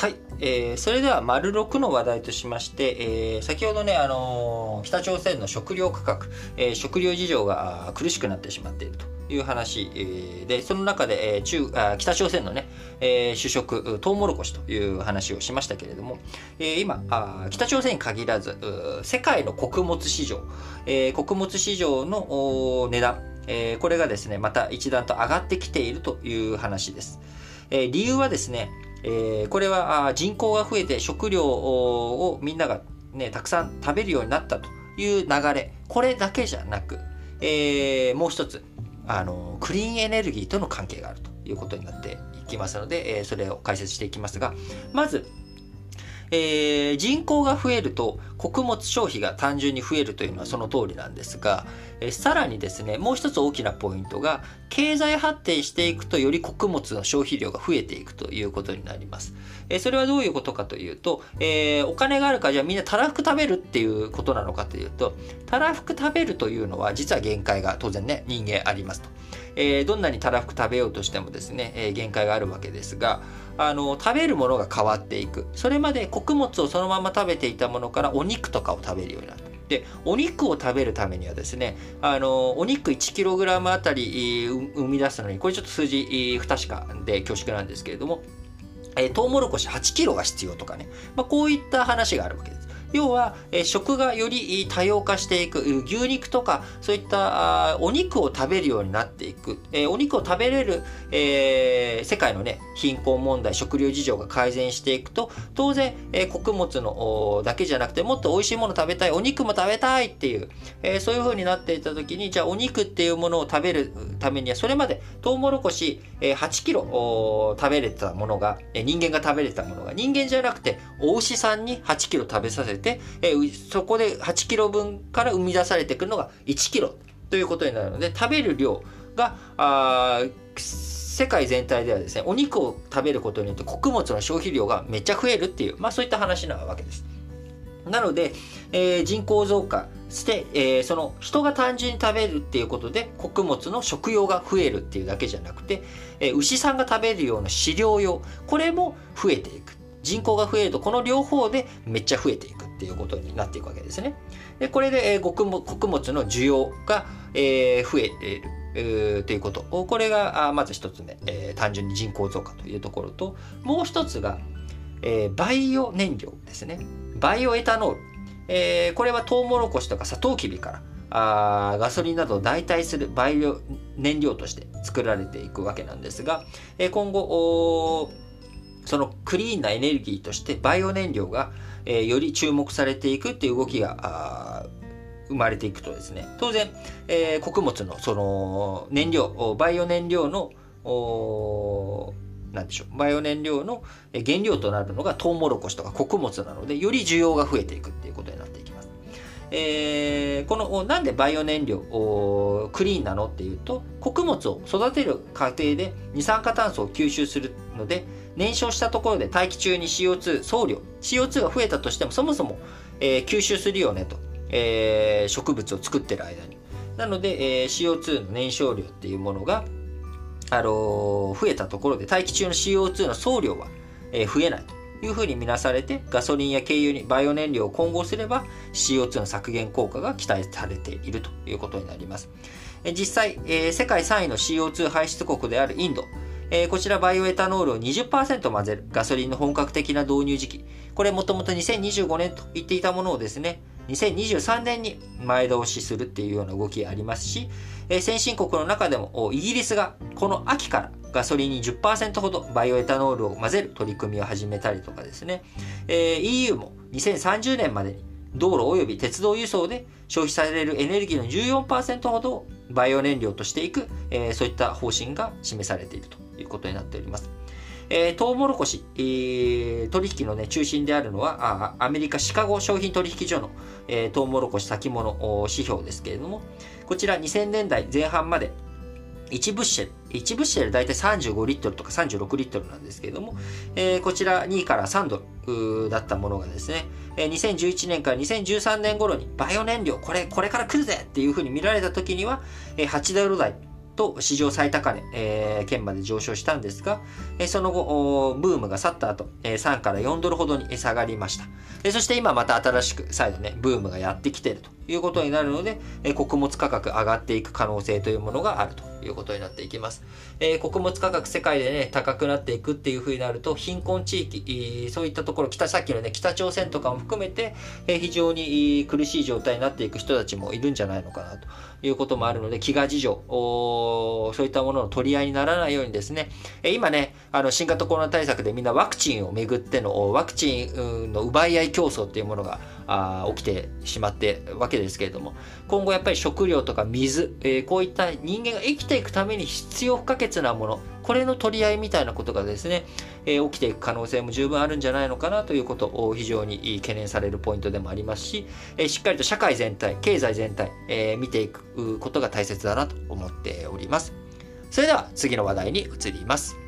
はい、えー、それでは丸6の話題としまして、えー、先ほどね、あのー、北朝鮮の食料価格、えー、食料事情が苦しくなってしまっているという話、えー、で、その中で、えー、中あ北朝鮮のね、えー、主食、トウモロコシという話をしましたけれども、えー、今あ、北朝鮮に限らず、世界の穀物市場、えー、穀物市場の値段、えー、これがですね、また一段と上がってきているという話です。えー、理由はですね、えー、これは人口が増えて食料をみんながね、たくさん食べるようになったという流れ、これだけじゃなく、えー、もう一つ、あの、クリーンエネルギーとの関係があるということになっていきますので、えー、それを解説していきますが、まず、えー、人口が増えると穀物消費が単純に増えるというのはその通りなんですが、え、さらにですね、もう一つ大きなポイントが、経済発展していくとより穀物の消費量が増えていくということになります。え、それはどういうことかというと、えー、お金があるからじゃあみんなたらふく食べるっていうことなのかというと、たらふく食べるというのは実は限界が当然ね、人間ありますと。えー、どんなにたらふく食べようとしてもですね、えー、限界があるわけですが、あの、食べるものが変わっていく。それまで穀物をそのまま食べていたものからお肉とかを食べるようになった。で、お肉を食べるためにはですね、あの、お肉 1kg あたり生み出すのに、これちょっと数字不確かで恐縮なんですけれども、えー、トウモロコシ8キロが必要とかね、まあ、こういった話があるわけです。要は、食がより多様化していく、牛肉とか、そういったお肉を食べるようになっていく、お肉を食べれる、世界のね、貧困問題、食料事情が改善していくと、当然、穀物のだけじゃなくて、もっと美味しいもの食べたい、お肉も食べたいっていう、そういう風になっていた時に、じゃあお肉っていうものを食べるためには、それまでトウモロコシ、え8キロ食べれたものが、人間が食べれたものが、人間じゃなくて、お牛さんに8キロ食べさせて、えそこで8キロ分から生み出されてくるのが1キロということになるので、食べる量が、あ世界全体ではですね、お肉を食べることによって穀物の消費量がめっちゃ増えるっていう、まあそういった話なわけです。なので、えー、人口増加して、えー、その人が単純に食べるっていうことで穀物の食用が増えるっていうだけじゃなくて、えー、牛さんが食べるような飼料用、これも増えていく。人口が増えるとこの両方でめっちゃ増えていくっていうことになっていくわけですね。でこれで、えー、穀物の需要が、えー、増える。えー、ということ。これがまず一つ目、えー、単純に人口増加というところと、もう一つが、えー、バイオ燃料ですね。バイオエタノール。えー、これはトウモロコシとかサトウキビからあガソリンなどを代替するバイオ燃料として作られていくわけなんですが、えー、今後そのクリーンなエネルギーとしてバイオ燃料が、えー、より注目されていくっていう動きが生まれていくとですね当然、えー、穀物のその燃料バイオ燃料の何でしょうバイオ燃料の原料となるのがトウモロコシとか穀物なのでより需要が増えていくっていうことになっていきます。えー、このなんでバイオ燃料クリーンなのっていうと穀物を育てる過程で二酸化炭素を吸収するので燃焼したところで大気中に CO2 総量 CO2 が増えたとしてもそもそも、えー、吸収するよねと、えー、植物を作ってる間に。なので、えー、CO2 の燃焼量っていうものが、あのー、増えたところで大気中の CO2 の総量は、えー、増えないと。いうふうに見なされてガソリンや軽油にバイオ燃料を混合すれば CO2 の削減効果が期待されているということになります。実際、えー、世界3位の CO2 排出国であるインド。えー、こちらバイオエタノールを20%混ぜる。ガソリンの本格的な導入時期。これもともと2025年と言っていたものをですね、2023年に前倒しするっていうような動きがありますし、え、先進国の中でもイギリスがこの秋からガソリンに10%ほどバイオエタノールを混ぜる取り組みを始めたりとかですね、えー、EU も2030年までに道路及び鉄道輸送で消費されるエネルギーの14%ほどをバイオ燃料としていく、えー、そういった方針が示されているということになっております。えー、トウモロコシ、えー、取引の、ね、中心であるのはあアメリカシカゴ商品取引所の、えー、トウモロコシ先物指標ですけれどもこちら2000年代前半まで1ブッシェル、1ブッシェル大体35リットルとか36リットルなんですけれども、えー、こちら2から3ドルだったものがですね、えー、2011年から2013年頃にバイオ燃料、これ、これから来るぜっていうふうに見られた時には、えー、8ドル台と史上最高値、えー、県まで上昇したんですが、えー、その後、ブームが去った後、えー、3から4ドルほどに下がりました。でそして今また新しく再度ね、ブームがやってきているということになるので、え、穀物価格上がっていく可能性というものがあるということになっていきます。えー、穀物価格世界でね、高くなっていくっていうふうになると、貧困地域、そういったところ、北、さっきのね、北朝鮮とかも含めて、え、非常に苦しい状態になっていく人たちもいるんじゃないのかなということもあるので、飢餓事情、そういったものの取り合いにならないようにですね、え、今ね、あの、新型コロナ対策でみんなワクチンをめぐっての、ワクチンの奪い合い競争っていうものがあ起きてしまってわけですけれども、今後やっぱり食料とか水、えー、こういった人間が生きていくために必要不可欠なもの、これの取り合いみたいなことがですね、えー、起きていく可能性も十分あるんじゃないのかなということを非常に懸念されるポイントでもありますし、えー、しっかりと社会全体、経済全体、えー、見ていくことが大切だなと思っております。それでは次の話題に移ります。